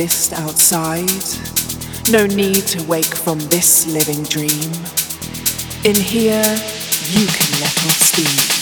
exist outside. No need to wake from this living dream. In here, you can let off steam.